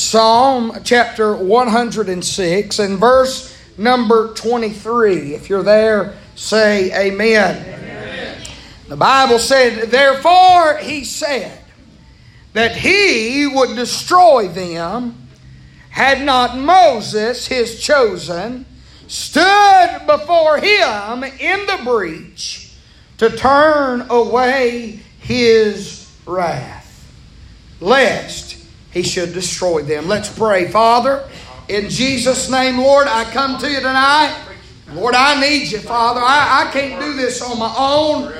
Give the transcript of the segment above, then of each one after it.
Psalm chapter 106 and verse number 23. If you're there, say amen. amen. The Bible said, Therefore he said that he would destroy them had not Moses, his chosen, stood before him in the breach to turn away his wrath, lest he should destroy them. Let's pray. Father, in Jesus' name, Lord, I come to you tonight. Lord, I need you, Father. I, I can't do this on my own.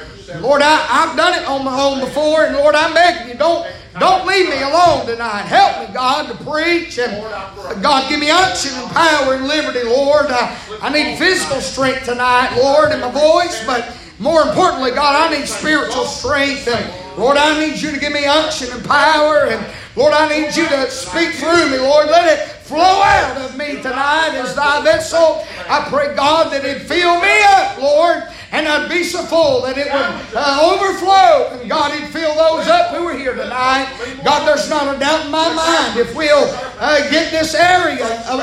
Lord, I, I've done it on my own before, and Lord, I'm begging you, don't don't leave me alone tonight. Help me, God, to preach. And God, give me unction and power and liberty, Lord. I, I need physical strength tonight, Lord, in my voice, but more importantly, God, I need spiritual strength. And Lord, I need you to give me unction and power. And Lord, I need you to speak through me, Lord. Let it flow out of me tonight as thy vessel. I pray, God, that it fill me up, Lord and I'd be so full that it would uh, overflow. And God, He'd fill those up who are here tonight. God, there's not a doubt in my mind if we'll uh, get this area uh,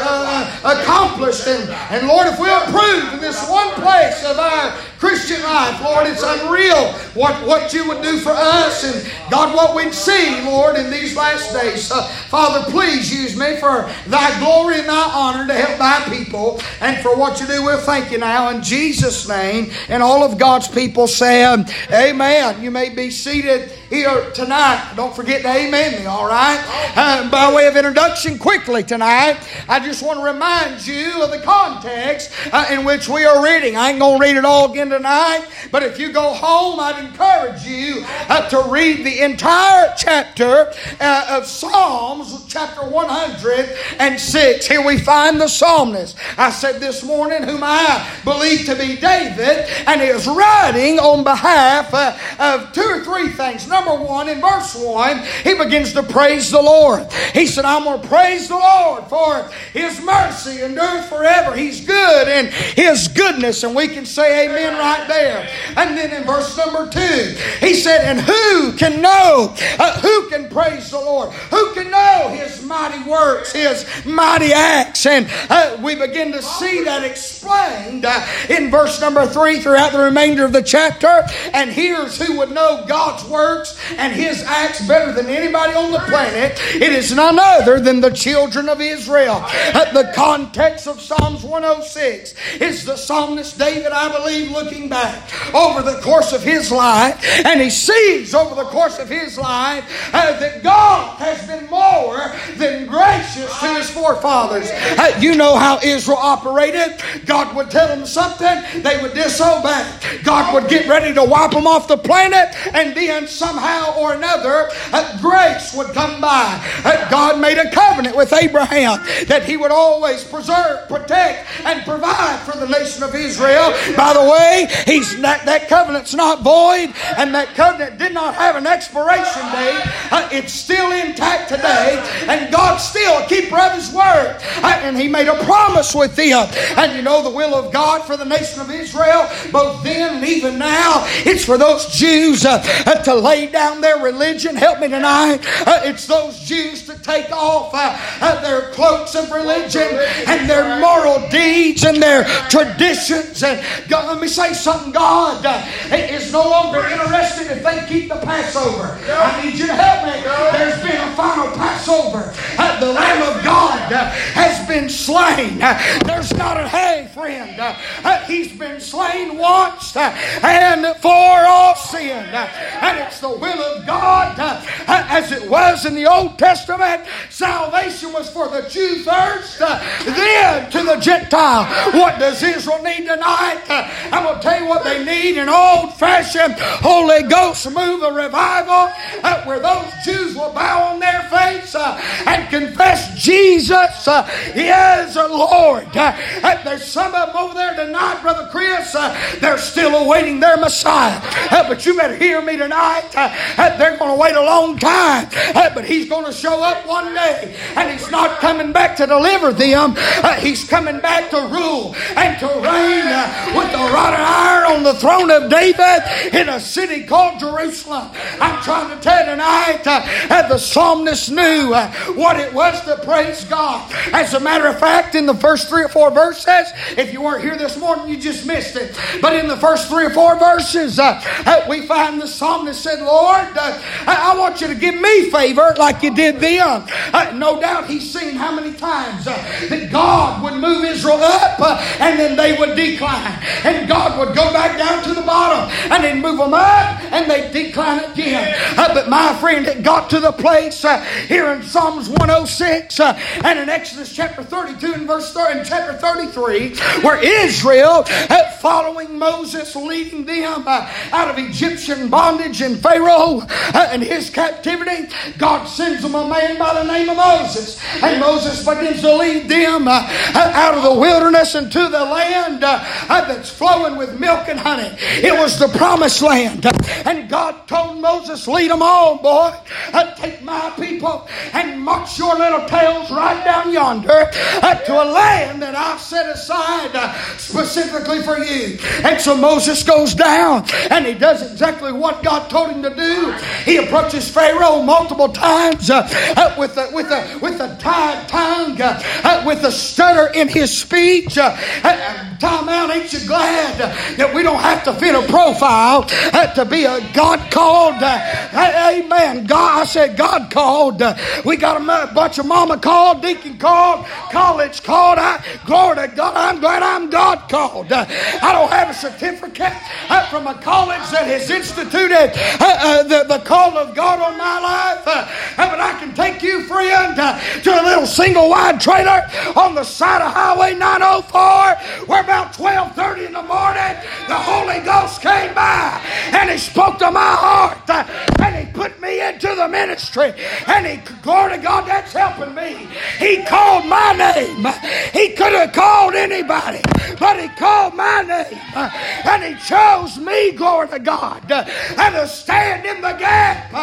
uh accomplished. And, and Lord, if we'll prove in this one place of our Christian life, Lord, it's unreal what, what you would do for us and God, what we'd see, Lord, in these last days. Uh, Father, please use me for thy glory and thy honor to help thy people and for what you do. We'll thank you now in Jesus' name. And all of God's people said, Amen. You may be seated here tonight. Don't forget to amen me, all right? Uh, by way of introduction, quickly tonight, I just want to remind you of the context uh, in which we are reading. I ain't going to read it all again tonight, but if you go home, I'd encourage you uh, to read the entire chapter uh, of Psalms, chapter 106. Here we find the psalmist. I said this morning, whom I believe to be David, and he is writing on behalf uh, of two or three things number one, in verse one, he begins to praise the Lord. He said, I'm going to praise the Lord for his mercy endureth forever. He's good and his goodness. And we can say amen right there. And then in verse number two, he said, And who can know? Uh, who can praise the Lord? Who can know his mighty works, his mighty acts? And uh, we begin to see that explained uh, in verse number three throughout the remainder of the chapter. And here's who would know God's works and his acts better than anybody on the planet, it is none other than the children of Israel. At the context of Psalms 106 is the psalmist David, I believe, looking back over the course of his life, and he sees over the course of his life uh, that God has been more than gracious to his forefathers. Uh, you know how Israel operated. God would tell them something, they would disobey. God would get ready to wipe them off the planet, and then somehow or another, uh, grace would come by. Uh, God made a covenant with Abraham that he would always preserve, protect, and provide for the nation of Israel. By the way, he's that, that covenant's not void, and that covenant did not have an expiration date. Uh, it's still intact today, and God still a keeper of his word. Uh, and he made a promise with them. And you know the will of God for the nation of Israel, both then and even now, it's for those Jews uh, uh to lay down their religion. Help me tonight. Uh, it's those Jews to take off uh, their cloaks of religion and their moral deeds and their traditions. And God, let me say something. God uh, is no longer interested if they keep the Passover. I need you to help me. There's been a final Passover. Uh, the Lamb of God uh, has been slain. there's not a hey, friend. he's been slain once and for all sin. and it's the will of God uh, as it was in the Old Testament. Salvation was for the Jew first, uh, then to the Gentile. What does Israel need tonight? Uh, I'm to tell you what they need an old fashioned Holy Ghost move of revival where those Jews will bow on their face and confess Jesus uh, is Lord. Uh, there's some of them over there tonight, Brother Chris, uh, they're still awaiting their Messiah. Uh, but you better hear me tonight. Uh, uh, they're going to wait a long time, but He's going to show up one day, and He's not coming back to deliver them. he's coming back to rule and to reign with the rod on the throne of David in a city called Jerusalem. I'm trying to tell you tonight that the psalmist knew what it was to praise God. As a matter of fact, in the first three or four verses, if you weren't here this morning, you just missed it. But in the first three or four verses, uh, uh we find the psalmist said, Lord, uh, I want you to give me favor like you did them. Uh, no doubt he's seen how many times uh, that God would move Israel up uh, and then they would decline. And God would go back down to the bottom and then move them up and they decline again. but my friend, it got to the place here in Psalms 106 and in Exodus chapter 32 and verse 30, and chapter 33 where Israel, following Moses, leading them uh, out of Egyptian bondage and Pharaoh uh, and his captivity, God sends them a man by the name of Moses. And Moses begins to lead them uh, out of the wilderness into the land that's flowing with milk and honey. It was the promised land. And God told Moses, Lead them on, boy. I Take my people and march your little tails right down yonder to a land that I've set aside specifically for you. And so Moses goes down and he does exactly what God told him to do. He approaches Pharaoh multiple times uh, uh, with a, with a, with a tied tongue, uh, uh with a stutter in his speech. Uh, uh, time out, ain't you glad that we don't have to fit a profile uh, to be a God called? Uh, amen. God, I said God called. Uh, we got a bunch of mama called, deacon called, college called. I, glory to God. I'm glad I'm God called. I don't have a certificate uh, from a college that has instituted uh, uh, the, the call of God on my life, but I can take you, friend, to a little single wide trailer on the side of Highway 904 We're about 12:30 in the morning the Holy Ghost came by and He spoke to my heart and He put me into the ministry and He, glory to God, that's helping me. He called my name. He could have called anybody, but He called my name and He chose me, glory to God, and to stand in the gap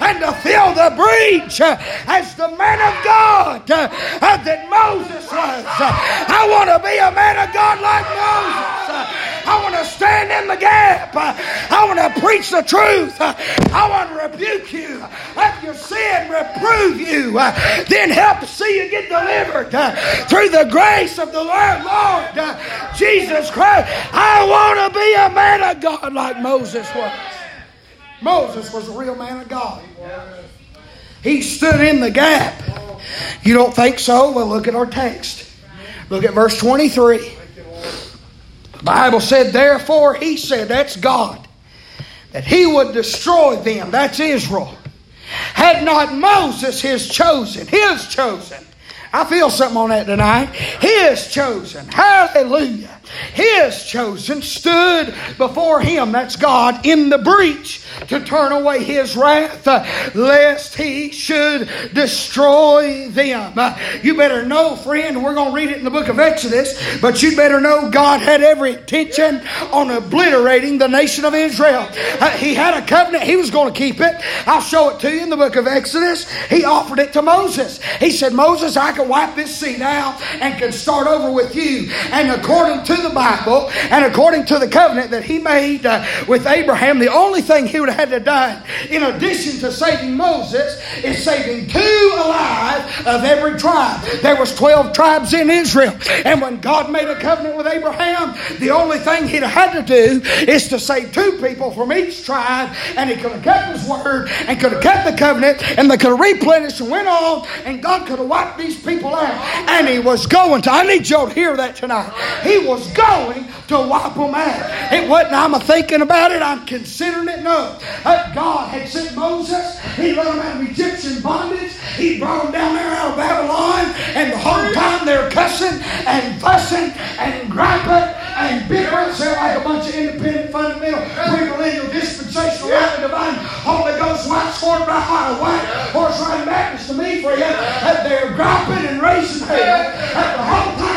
and to fill the breach as the man of God that Moses was. I want to be a man of God like Moses. I want to stand in the gap. I want to preach the truth. I want to rebuke you. Let your sin reprove you. Then help see you get delivered through the grace of the Lord, Lord Jesus Christ. I want to be a man of God like Moses was. Moses was a real man of God. He stood in the gap. You don't think so? Well, look at our text. Look at verse 23. Bible said, Therefore, he said, that's God, that he would destroy them. That's Israel. Had not Moses his chosen, his chosen. I feel something on that tonight. His chosen. Hallelujah his chosen stood before him, that's God, in the breach to turn away his wrath, uh, lest he should destroy them. Uh, you better know, friend, we're going to read it in the book of Exodus, but you better know God had every intention on obliterating the nation of Israel. Uh, he had a covenant, he was going to keep it. I'll show it to you in the book of Exodus. He offered it to Moses. He said, Moses, I can wipe this seat out and can start over with you. And according to the Bible and according to the covenant that he made uh, with Abraham, the only thing he would have had to done, in addition to saving Moses, is saving two alive of every tribe. There was 12 tribes in Israel. And when God made a covenant with Abraham, the only thing he'd have had to do is to save two people from each tribe, and he could have kept his word and could have kept the covenant, and they could have replenished and went on, and God could have wiped these people out. And he was going to. I need y'all to hear that tonight. He was going to wipe them out. It wasn't, I'm thinking about it, I'm considering it. No. Uh, God had sent Moses, He let them out of Egyptian bondage, He brought them down there out of Babylon, and the whole time they're cussing and fussing and griping and bickering. They're like a bunch of independent, fundamental, premillennial, dispensational, rightly divine, Holy Ghost, white, scored by high, white, horse riding Baptist to me, for you. They're griping and raising hell. The whole time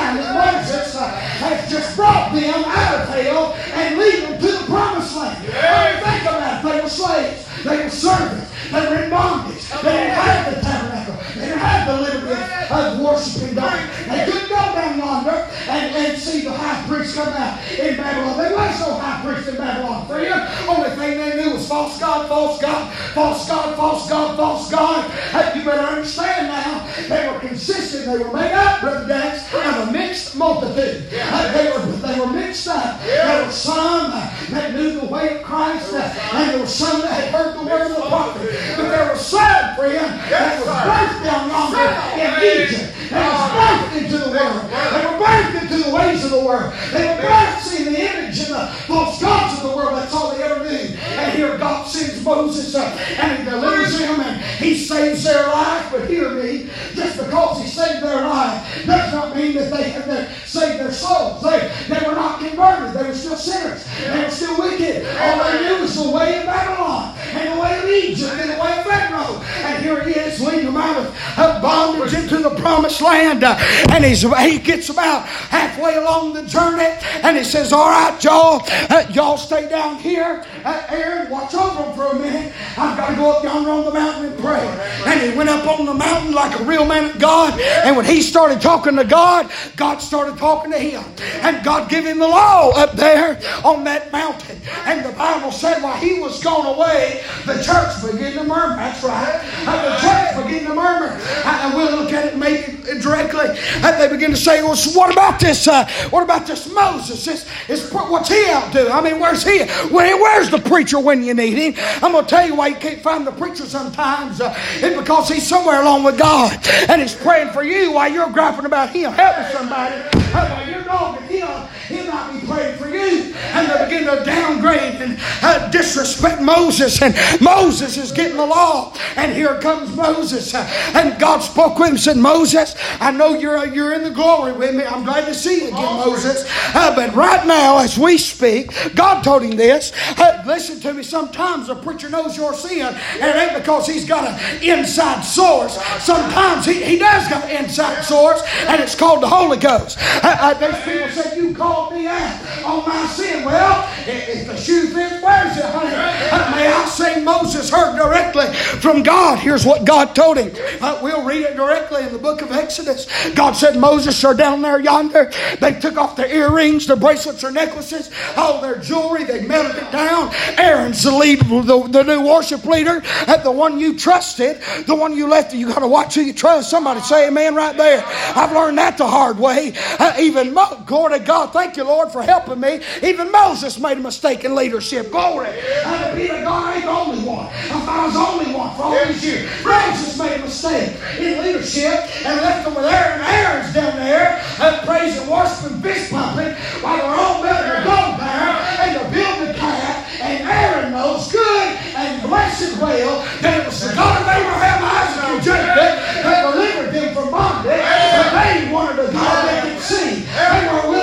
brought them out of hell and lead them to the promised land. I mean, think about it. They were slaves. They were servants. They were in bondage. They didn't have the tabernacle. They didn't have the liberty of worshiping God. They couldn't go and, and see the high priest come out in Babylon. There was no high priest in Babylon. Friend, only thing they knew was false God, false God, false God, false God, false God. Hey, you better understand now. They were consistent. They were made up, Brother Dax, of a mixed multitude. They were they were mixed up. There were some that knew the way of Christ, uh, and there were some that had heard the word of the prophet. But there was some, friend, that was birthed down yonder in Egypt. They was birthed into the world. They were birthed into the ways of the world. They were seeing the image and the false gods of the world. That's all they ever knew. And here God sends Moses up and he delivers them and he saves their life. But hear me, just because he saved their life does not mean that they have saved their souls. They, they were not converted. They were still sinners. They were still wicked. All they knew was the way of Babylon and the way of Egypt and the way of Pharaoh. And here he is leading them out of, of bondage into the promised land. Uh, and he's, he gets about halfway along the journey and he says, All right, y'all, uh, y'all stay down here. Uh, Aaron, watch over them for a minute. I've got to go up yonder on the mountain and pray. And he went up on the mountain like a real man of God. And when he started talking to God, God started talking to him. And God gave him the law up there on that mountain. And the Bible said while he was gone away, the church began to murmur. That's right. Uh, the church began to murmur. Uh, and we'll look at it maybe directly. And they begin to say, well, so what about this? Uh, what about this Moses? This, is, what's he out doing? I mean, where's he? Where, where's the preacher when you need him? I'm going to tell you why you can't find the preacher sometimes. Uh, it's because he's somewhere along with God. And he's praying for you while you're griping about him. Help somebody. You're dogging him, he might be praying for you. And they begin to downgrade and uh, disrespect Moses. And Moses is getting the law. And here comes Moses. Uh, and God spoke with him and said, Moses, I know you're, you're in the glory with me. I'm glad to see you again, Moses. Uh, but right now, as we speak, God told him this. Uh, listen to me. Sometimes a preacher knows your sin, and it ain't because he's got an inside source. Sometimes he, he does got an inside source, and it's called the Holy Ghost. Uh, uh, these people say, You called me out on my sin. Well, if, the shoe fits, where's it, honey? Uh, may I say, Moses heard directly from God. Here's what God told him. Uh, we'll read it directly in the book of Exodus. God said, Moses are down there yonder. They took off their earrings, their bracelets, their necklaces, all their jewelry. They melted it down. Aaron's the lead, the, the new worship leader, the one you trusted, the one you left. You got to watch who you trust. Somebody say amen right there. I've learned that the hard way. Uh, even glory to God. Thank you, Lord, for helping me. Even Moses made a mistake in leadership. Glory. And to be the God ain't the only one. I was the only one for all these years, Moses made a mistake in leadership and left them with Aaron. Aaron's down there uh, praising, worshiping, fist pumping while they're all building a gold there and they're building calf. And Aaron knows good and blessed well that it was the God of Abraham, Isaac, and Jacob that delivered them from bondage. But they wanted a God they could see. They weren't willing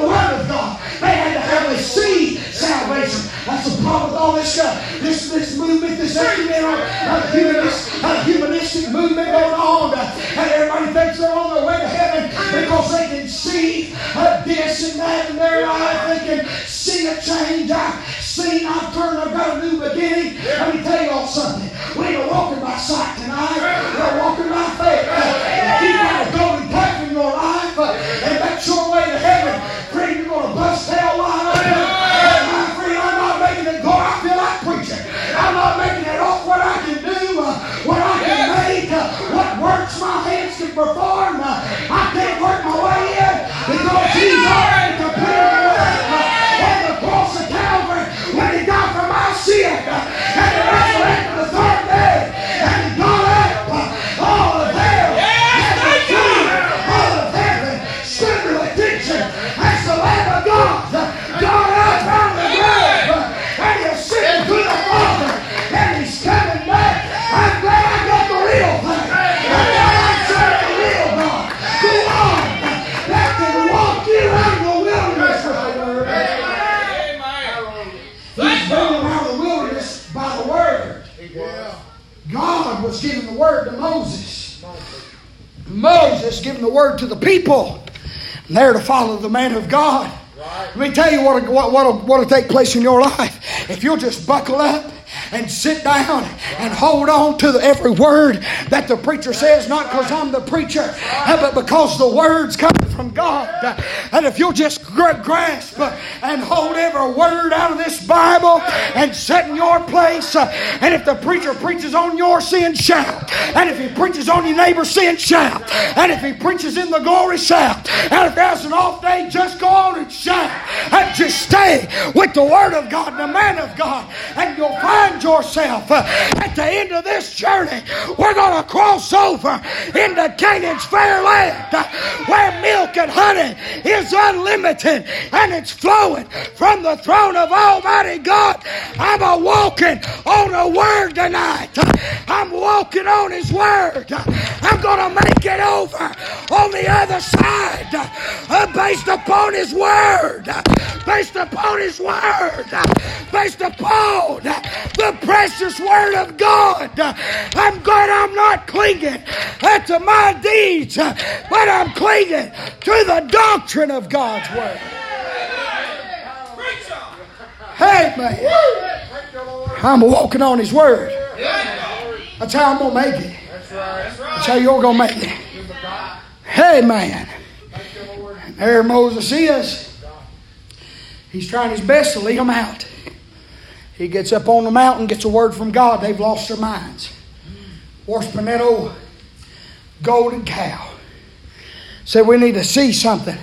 the word of God. They had to have a see salvation. That's the problem with all this stuff. This this movement, this ecumenical, uh, humanist, uh, humanistic movement going on, uh, and everybody thinks they're on their way to heaven because they can see uh, this and that in their life. They can see a change. I've seen, I've turned, I've got a new beginning. Let me tell you all something. People. And they're to follow the man of God. Let me tell you what what what will take place in your life if you'll just buckle up and sit down and hold on to every word that the preacher says, not because I'm the preacher, but because the words come from God. And if you'll just grasp and hold every word out of this Bible and set in your place, and if the preacher preaches on your sin, shout. And if he preaches on your neighbor's sin, shout. And if he preaches in the glory, shout. And if there's an off day, just go on and shout. And just stay with the Word of God and the man of God, and you'll find yourself at the end of this journey. We're going to cross over into Canaan's fair land where milk milk and honey is unlimited and it's flowing from the throne of Almighty God. I'm a walking on a word tonight. I'm walking on His word. I'm going to make it over on the other side uh, based upon His word. Uh, based upon His word. Uh, based upon uh, the precious word of God. I'm glad I'm not clinging to my deeds, but I'm clinging to the doctrine of God's Word. Hey, man. I'm walking on His Word. That's how I'm going to make it. That's how you're going to make it. Hey, man. There Moses is. He's trying his best to lead them out. He gets up on the mountain, gets a word from God. They've lost their minds. Worshiping that old golden cow said we need to see something.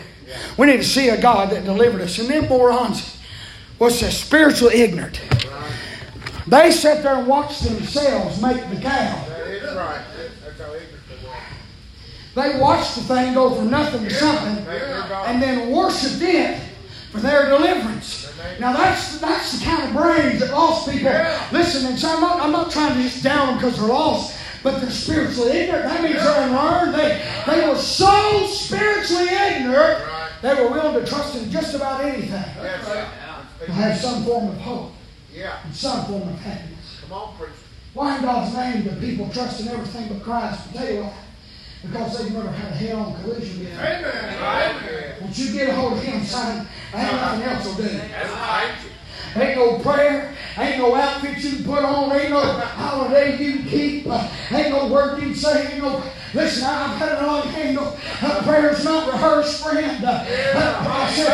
We need to see a God that delivered us. And them morons was so spiritually ignorant. They sat there and watched themselves make the cow. They watched the thing go from nothing to something and then worshiped it for their deliverance. Now that's that's the kind of brains that lost people. Listen, and so I'm not, I'm not trying to just down them because they're lost but they're spiritually ignorant. That means they're unlearned. They, they were so spiritually ignorant, they were willing to trust in just about anything to have some form of hope Yeah. and some form of happiness. Come on, preacher. Why in God's name do people trust in everything but Christ? Tell you what. Because they've never had a head-on collision with Him. Amen. Once you get a hold of Him, son, ain't nothing else will do. That's right. Ain't no prayer. Ain't no outfit you can put on. Ain't no holiday you can keep. Ain't no word you can say. Ain't no. Listen, I've got it on handle. Uh, prayer's not rehearsed, friend. Uh, I said,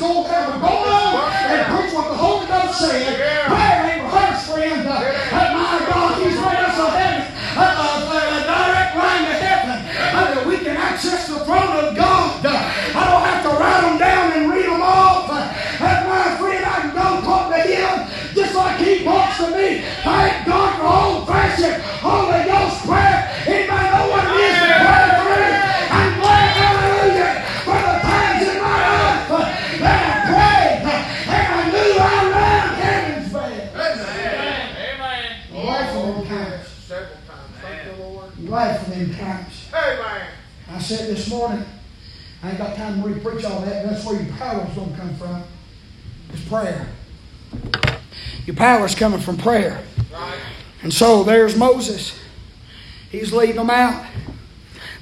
Paul go there, go on and preach what the Holy Ghost said. Prayer ain't rehearsed, friend. Uh, uh, my God, He's made us a heaven, uh, uh, a direct line to heaven, that we can access the throne of God. Life for them times. Amen. I said this morning, I ain't got time to re-preach all that. That's where your power's going to come from. It's prayer. Your power is coming from prayer. And so there's Moses. He's leading them out.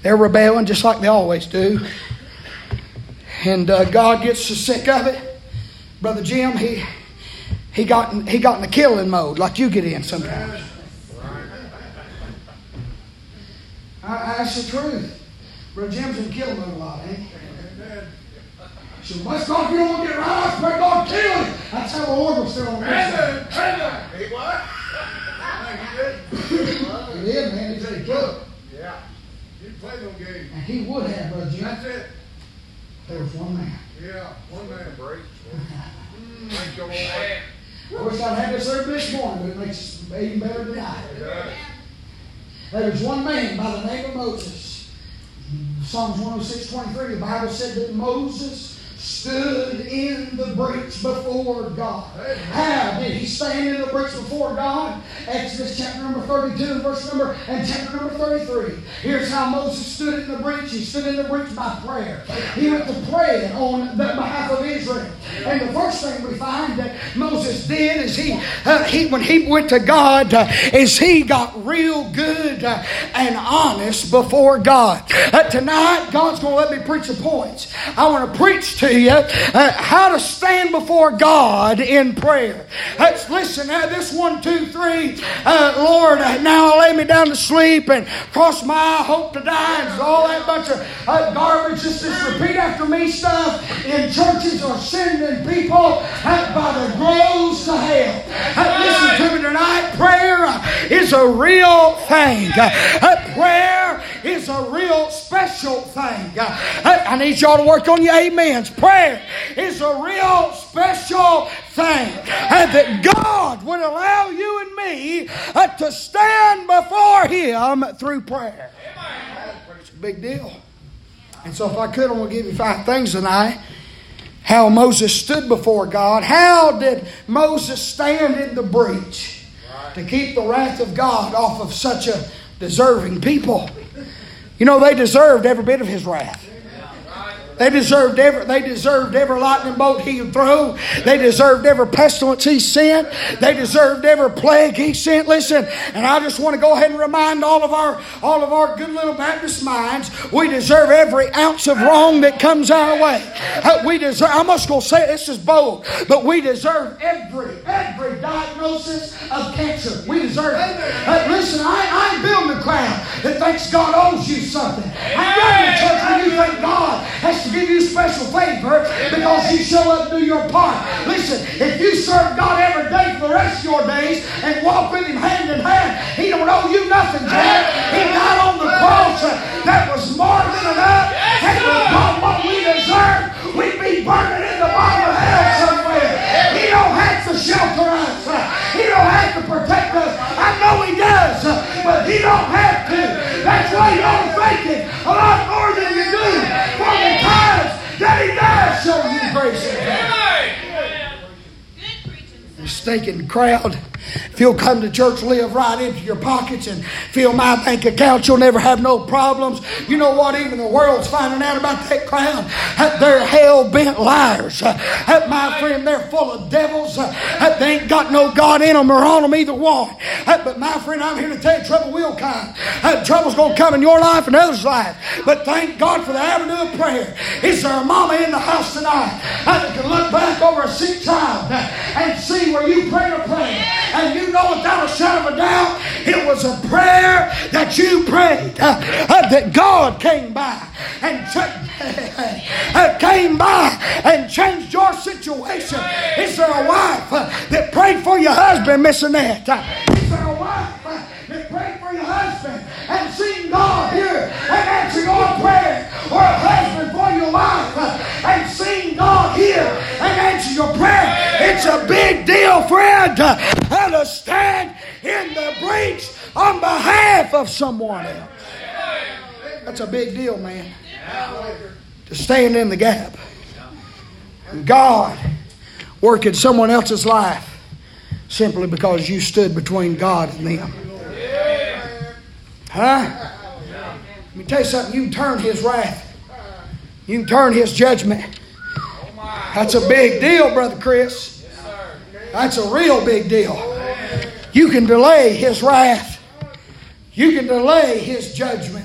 They're rebelling just like they always do. And uh, God gets so sick of it. Brother Jim, he he got in, he got in the killing mode like you get in sometimes. I, that's the truth. Brother Jim's in killing mode a lot, ain't he? So bless God, if you don't want to get right, pray God kill him. That's how the Lord was still on this side. Hey, what? he did, man. He said he could. Yeah. He played no game. And he would have, Brother Jim. That's it. There was one man. Yeah, one man break. Thank you, Lord. I wish I'd had this service this morning, but it makes it even better tonight. Yeah. There was one man by the name of Moses. Psalms 106, 23, the Bible said that Moses stood in the breach before God. How did he stand in the breach before God? Exodus chapter number 32 verse number and chapter number 33. Here's how Moses stood in the breach. He stood in the breach by prayer. He went to pray on the behalf of Israel. And the first thing we find that Moses did is he, uh, he when he went to God, uh, is he got real good uh, and honest before God. Uh, tonight, God's going to let me preach the points. I want to preach to uh, how to stand before God in prayer. Uh, listen, uh, this one, two, three. Uh, Lord, uh, now I lay me down to sleep and cross my eye, hope to die, and all that bunch of garbage. Just this repeat after me stuff in churches or sending people by the groves to hell. Listen to me tonight. Prayer is a real thing. Prayer is a real special thing. I need y'all to work on your amens. Prayer is a real special thing. And that God would allow you and me uh, to stand before Him through prayer. It's a big deal. And so, if I could, I'm going to give you five things tonight how Moses stood before God. How did Moses stand in the breach to keep the wrath of God off of such a deserving people? You know, they deserved every bit of his wrath. They deserved every, they deserved every lightning bolt he throw. They deserved every pestilence he sent. They deserved every plague he sent. Listen, and I just want to go ahead and remind all of our all of our good little Baptist minds, we deserve every ounce of wrong that comes our way. Uh, we deserve. I must go say this is bold, but we deserve every every diagnosis of cancer. We deserve it. Uh, listen, I, I ain't building a crowd that thinks God owes you something. I'm a church where you think God has to give you special favor because you show up and do your part. Listen, if you serve God every day for the rest of your days and walk with Him hand in hand, He don't owe you nothing, Jack. He died on the cross. Uh, that was more than enough. Had we got what we deserve, we'd be burning in the bottom of hell somewhere. He don't have to shelter us. Uh, he don't have to protect us. I know He does, uh, but He don't have to. That's why you are thinking a lot more than you do for the times that He does show you grace. And Mistaken crowd if you'll come to church, live right into your pockets and fill my bank account, you'll never have no problems. You know what? Even the world's finding out about that crowd. They're hell bent liars. My friend, they're full of devils. They ain't got no God in them or on them either one. But my friend, I'm here to tell you, trouble will come. Trouble's going to come in your life and others' life. But thank God for the avenue of prayer. Is there a mama in the house tonight that can look back over a sick child and see where you prayed a prayer? And you know without a shadow of a doubt, it was a prayer that you prayed uh, uh, that God came by and uh, came by and changed your situation. Is there a wife uh, that prayed for your husband, Miss Annette? Uh, is there a wife uh, that prayed for your husband and seen God hear and answer your prayer? Or a husband for your wife and seen God hear and answer your prayer? It's a big deal, friend stand in the breach on behalf of someone else. That's a big deal, man. To stand in the gap. God work in someone else's life simply because you stood between God and them. Huh? Let me tell you something. You can turn His wrath. You can turn His judgment. That's a big deal, Brother Chris. That's a real big deal. You can delay his wrath. You can delay his judgment.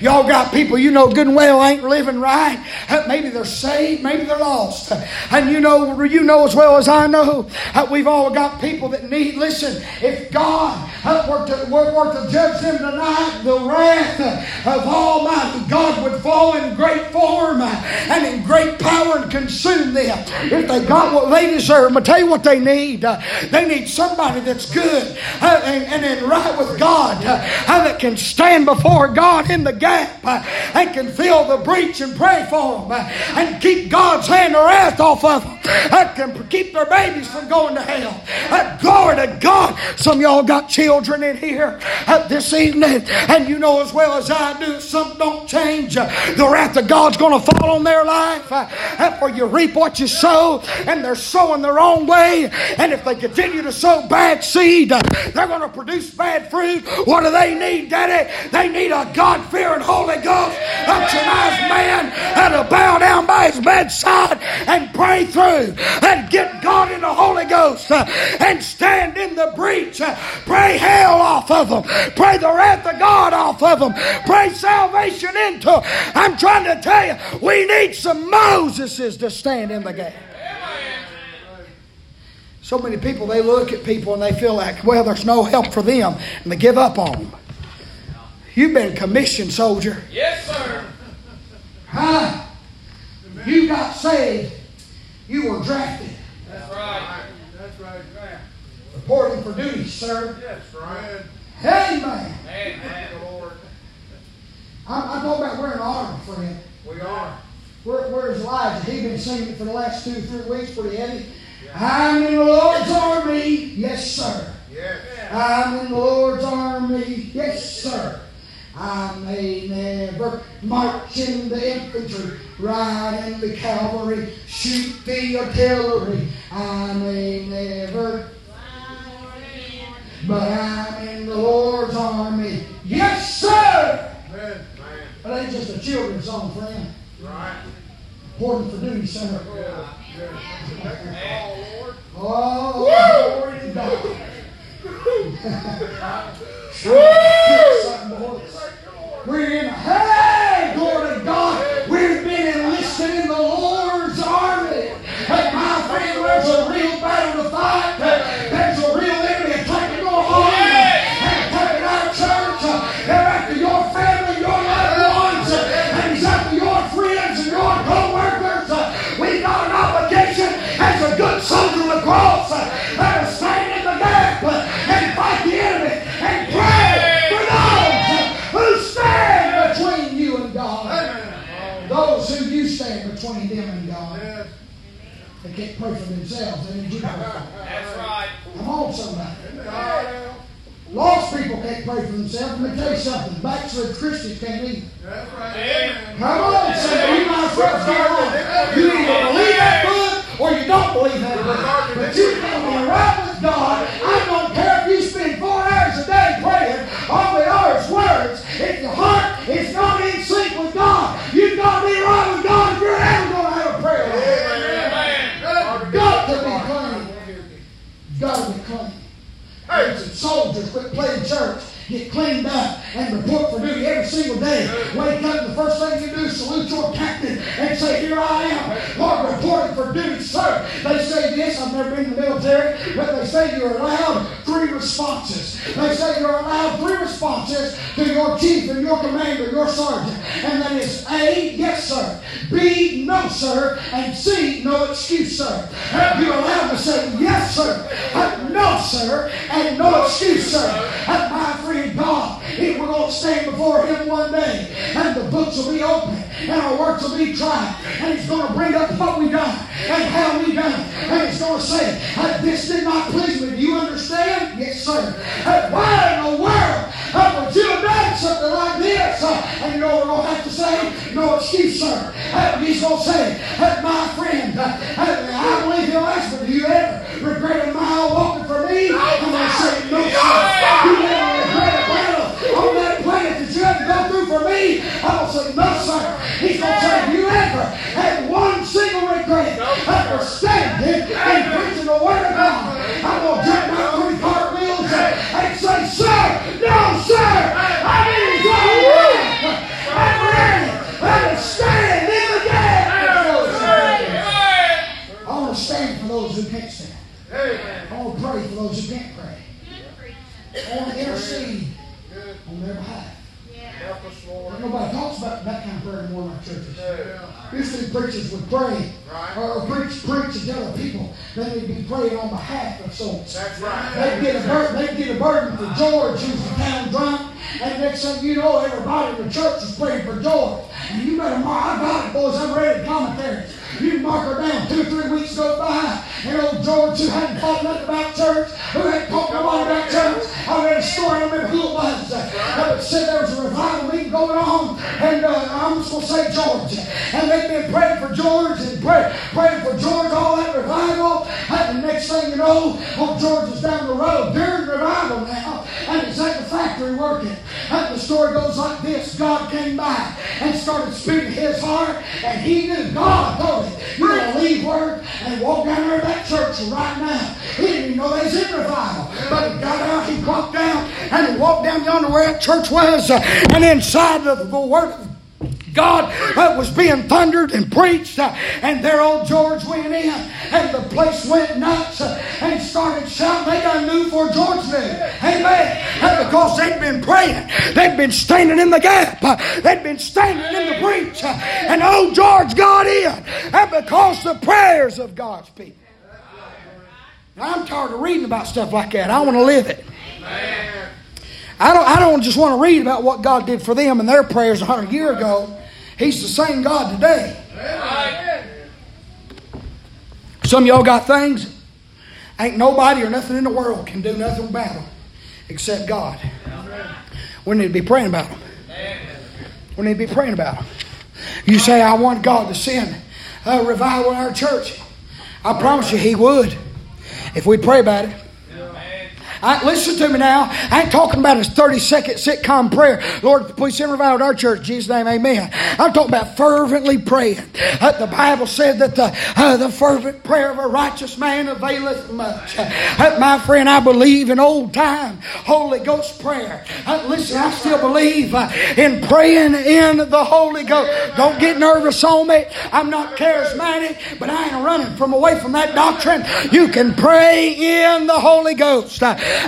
Y'all got people you know good and well ain't living right. Uh, maybe they're saved, maybe they're lost. Uh, and you know, you know as well as I know, uh, we've all got people that need. Listen, if God were to, were to judge them tonight, the wrath of Almighty God would fall in great form and in great power and consume them. If they got what they deserve, but tell you what they need. They need somebody that's good and, and in right with God, that can stand before God in the gap and can fill the breach and pray for them and keep God's hand of wrath off of them. That can keep their babies from going to hell. That glory to God. Some y'all got children in here this evening, and you know as well as I do, something don't change, uh, the wrath of God's going to fall on their life. Uh, for you reap what you sow, and they're sowing the wrong way. And if they continue to sow bad seed, uh, they're going to produce bad fruit. What do they need, Daddy? They need a God fearing Holy Ghost, a nice man, and to bow down by his bedside and pray through and get God in the Holy Ghost uh, and stand in the breach. Uh, pray hell off of them. Pray the wrath of God off of them. Pray salvation into. I'm trying to tell you, we need some Moseses to stand in the gap. So many people, they look at people and they feel like, well, there's no help for them, and they give up on them. You've been commissioned, soldier. Yes, sir. Huh? You got saved. You were drafted. That's right. That's right. Reporting for duty, sir. That's right. Amen. Amen. Lord. I'm, I'm talking about wearing armor, friend. We are. Where, where's Elijah? He's been singing it for the last two, three weeks, pretty heavy. I'm in the Lord's army, yes, sir. Yes. I'm in the Lord's army, yes, sir. I may never march in the infantry, ride in the cavalry, shoot the artillery. I may never, but I'm in the Lord's army, yes, sir. Amen. It ain't just a children's song, friend. Right. Important for duty, sir. Yeah. Yeah. Call, Lord. Oh, glory to God. We're in, hey, glory to God. We've been enlisted in the Lord's army. Hey, my friend, there's a real battle to fight. Between them and God. Yes. They can't pray for themselves. They need you to pray for them. That's right. Come on, somebody. God. Lost people can't pray for themselves. Let me tell you something. Backslid Christians can't either. That's right. Amen. Come on, somebody. You might as well get on. You either believe that book or you don't believe that book. But you can be right with God. I don't care if you spend four hours a day praying. All they are is words. If your heart is not in sync with God, you've got to be right with God if you're ever going to have a prayer life. Amen. Got to be clean. To be clean. Hey, soldiers quit playing church. Get cleaned up and report for duty every single day. Wake up, the first thing you do is salute your captain and say, Here I am, Lord, reporting for duty, sir. They say this, I've never been in the military, but they say you're allowed three responses. They say you're allowed three responses to your chief and your commander, your sergeant. And that is A, yes, sir. B, no, sir. And C, no excuse, sir. You're allowed to say yes, sir. No, sir. And no excuse, sir. Uh, my friend God, if we're going to stand before Him one day, and the books will be open, and our works will be tried, and He's going to bring up what we done and how we done it, and He's going to say, uh, "This did not please me." Do you understand? Yes, sir. Uh, why in the world uh, would you have done something like this? And you know we're going to have to say? No excuse, sir. Uh, he's going to say, "My friend, I believe He'll ask me, do you ever regret a mile walking for me?" And to say, "No, sir." For me. I will say, no, sir. He's going to say, you ever had one single regret after standing and Then they'd be praying on behalf of souls. That's right. They'd get a burden, they'd get a burden for George, who's the town drunk. And next thing you know, everybody in the church is praying for George. And you better mark, I got it, boys, I'm ready to commentaries. You mark her down. Two, three weeks go by. And old George, who hadn't thought nothing about church, who hadn't talked nobody about church, I read a story, I don't remember who it was, uh, that said there was a revival meeting going on, and uh, I'm just going to say George. And they've been praying for George and pray, praying for George, all that revival. And the next thing you know, old George is down the road during revival now, and he's at the factory working. And the story goes like this God came by and started speaking his heart, and he knew God told him, You're going to leave work and walk down there to that church right now. He didn't even know they was in revival. But he got out, he walked down, and he walked down yonder where that church was, and inside of the word God uh, was being thundered and preached, uh, and there old George went in, and the place went nuts uh, and started shouting. They done knew for George knew. Amen. And because they'd been praying, they'd been standing in the gap, uh, they'd been standing in the breach, uh, and old George got in, and because the prayers of God's people. Now, I'm tired of reading about stuff like that. I want to live it. I don't, I don't just want to read about what God did for them and their prayers a hundred years ago. He's the same God today. Some of y'all got things. Ain't nobody or nothing in the world can do nothing about them except God. We need to be praying about them. We need to be praying about them. You say, I want God to send a revival in our church. I promise you, He would if we pray about it. I, listen to me now. I ain't talking about a 30 second sitcom prayer. Lord, please send revival to our church. In Jesus' name, amen. I'm talking about fervently praying. Uh, the Bible said that the, uh, the fervent prayer of a righteous man availeth much. Uh, my friend, I believe in old time Holy Ghost prayer. Uh, listen, I still believe uh, in praying in the Holy Ghost. Don't get nervous on me. I'm not charismatic, but I ain't running from away from that doctrine. You can pray in the Holy Ghost.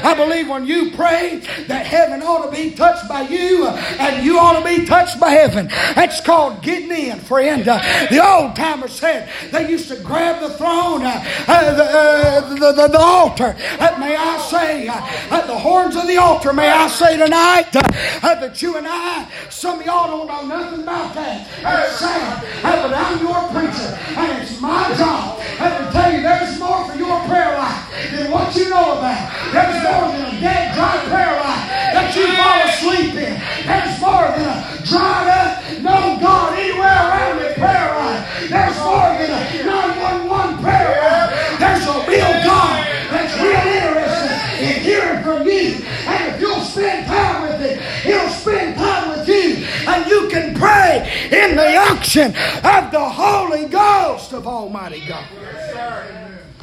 I believe when you pray that heaven ought to be touched by you and you ought to be touched by heaven. That's called getting in, friend. Uh, the old timers said they used to grab the throne, uh, uh, the, uh, the, the, the, altar. Uh, may I say, at the horns of the altar, may I say tonight that you and I, some of y'all don't know nothing about that. It's sad, but I'm your preacher, and it's my job to tell you there's more for your prayer life than what you know about. There's more than a dead, dry prayer life that you fall asleep in. There's more than a dried up, no God anywhere around the prayer life. There's more than a 911 prayer life. There's a real God that's real interested in hearing from you. And if you'll spend time with Him, He'll spend time with you. And you can pray in the unction of the Holy Ghost of Almighty God.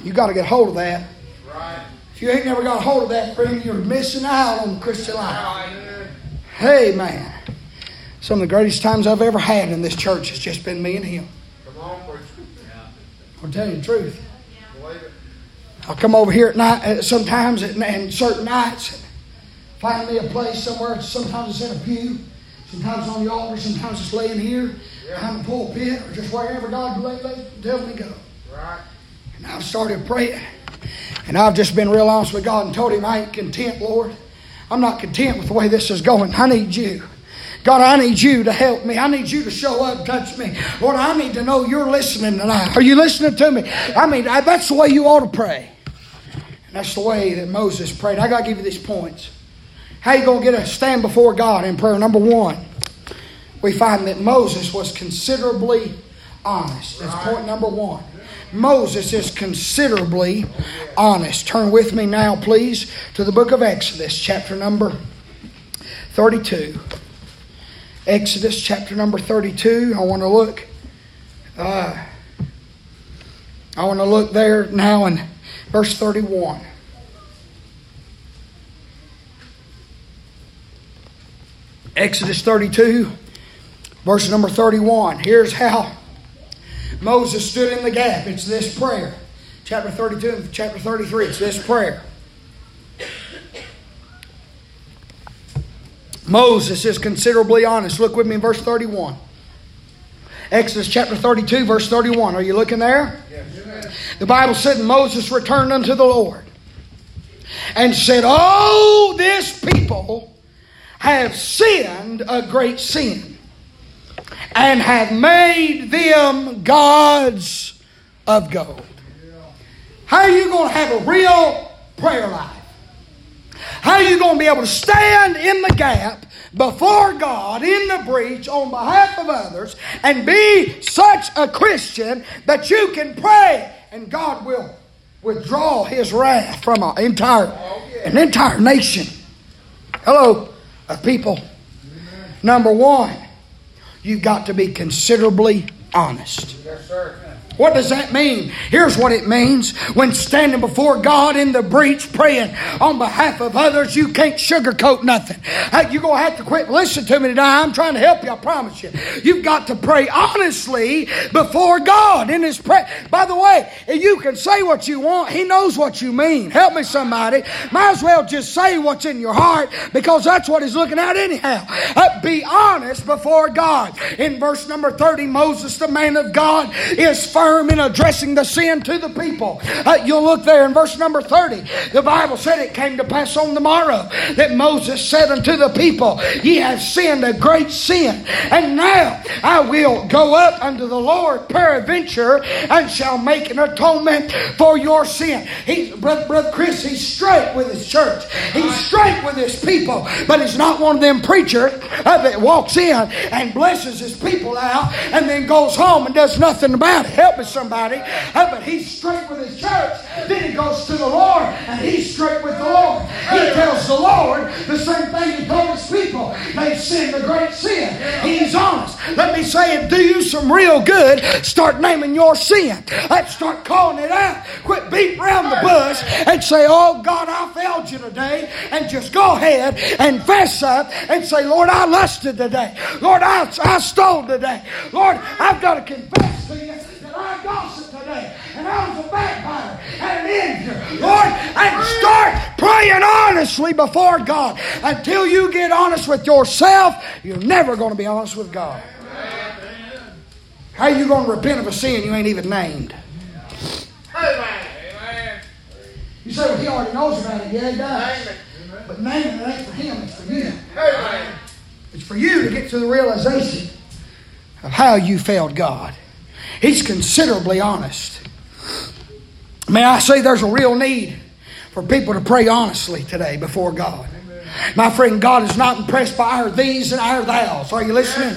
You got to get hold of that. If you ain't never got a hold of that, friend, you're missing out on the Christian life. Hey, man. Some of the greatest times I've ever had in this church has just been me and him. Come on, preacher. I'll tell you the truth. I'll come over here at night, sometimes at, and certain nights, and find me a place somewhere. Sometimes it's in a pew, sometimes on the altar, sometimes it's laying here behind the pulpit, or just wherever God lay, lay, tell me to go. Right. And I've started praying. And I've just been real honest with God and told Him I ain't content, Lord. I'm not content with the way this is going. I need you. God, I need you to help me. I need you to show up, touch me. Lord, I need to know you're listening tonight. Are you listening to me? I mean, I, that's the way you ought to pray. And that's the way that Moses prayed. I got to give you these points. How you going to get a stand before God in prayer? Number one, we find that Moses was considerably honest. That's point number one. Moses is considerably honest. Turn with me now, please, to the book of Exodus, chapter number 32. Exodus, chapter number 32. I want to look. Uh, I want to look there now in verse 31. Exodus 32, verse number 31. Here's how Moses stood in the gap. It's this prayer. Chapter 32 and chapter 33. It's this prayer. Moses is considerably honest. Look with me in verse 31. Exodus chapter 32, verse 31. Are you looking there? The Bible said, Moses returned unto the Lord and said, Oh, this people have sinned a great sin and have made them gods of gold. How are you going to have a real prayer life? How are you going to be able to stand in the gap before God in the breach on behalf of others and be such a Christian that you can pray and God will withdraw his wrath from an entire, an entire nation? Hello, of people. Number one, you've got to be considerably honest. Yes, sir. What does that mean? Here's what it means. When standing before God in the breach praying on behalf of others, you can't sugarcoat nothing. You're going to have to quit. Listen to me today. I'm trying to help you, I promise you. You've got to pray honestly before God in His prayer. By the way, you can say what you want. He knows what you mean. Help me, somebody. Might as well just say what's in your heart because that's what He's looking at anyhow. Uh, be honest before God. In verse number 30, Moses, the man of God, is firm in addressing the sin to the people. Uh, you'll look there in verse number 30. The Bible said it came to pass on the morrow that Moses said unto the people, Ye have sinned a great sin, and now I will go up unto the Lord peradventure and shall make an atonement for your sin. He's, Brother, Brother Chris, he's straight with his church. He's straight with his people, but he's not one of them preachers that walks in and blesses his people out and then goes home and does nothing about it. Help me, somebody. But he's straight with his church. Then he goes to the Lord and he's straight with the Lord. He tells the Lord the same thing he told his people. They've sinned a great sin. He's honest. Let me say it, do you some real good. Start naming your sin. Let's start calling it out. Quit beating around the bush and say, Oh God, I failed you today. And just go ahead and fess up and say, Lord, I lusted today. Lord, I, I stole today. Lord, I've got to confess to you And I was a backbiter and an injurer. Lord, and start praying honestly before God. Until you get honest with yourself, you're never going to be honest with God. How are you going to repent of a sin you ain't even named? You say, well, he already knows about it. Yeah, he does. But naming it ain't for him, it's for you. It's for you to get to the realization of how you failed God. He's considerably honest. May I say there's a real need for people to pray honestly today before God. My friend, God is not impressed by our these and our thous. Are you listening?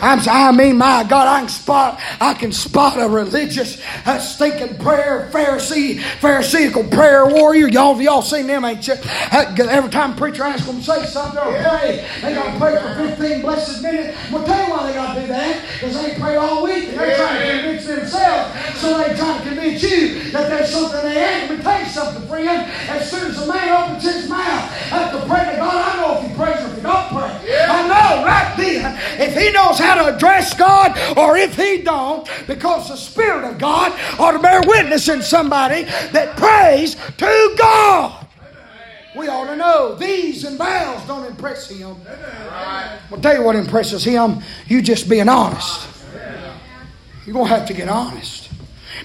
I'm, I mean, my God, I can spot, I can spot a religious, uh, stinking prayer, Pharisee, Pharisaical prayer warrior. Y'all, y'all seen them, ain't you? Every time a preacher asks them to say something or pray, they got to pray for 15 blessed minutes. Well, tell you why they got to do that. Because they prayed all week and they're trying to convince themselves. So they trying to convince you that there's something they ain't. Let me tell you something, friend. As soon as a man opens his mouth uh, to pray to God, I know if he prays or if he don't pray. I know right then if he knows how to address God or if he don't, because the Spirit of God ought to bear witness in somebody that prays to God. We ought to know these and thous don't impress him. I'll tell you what impresses him. You just being honest. You're going to have to get honest.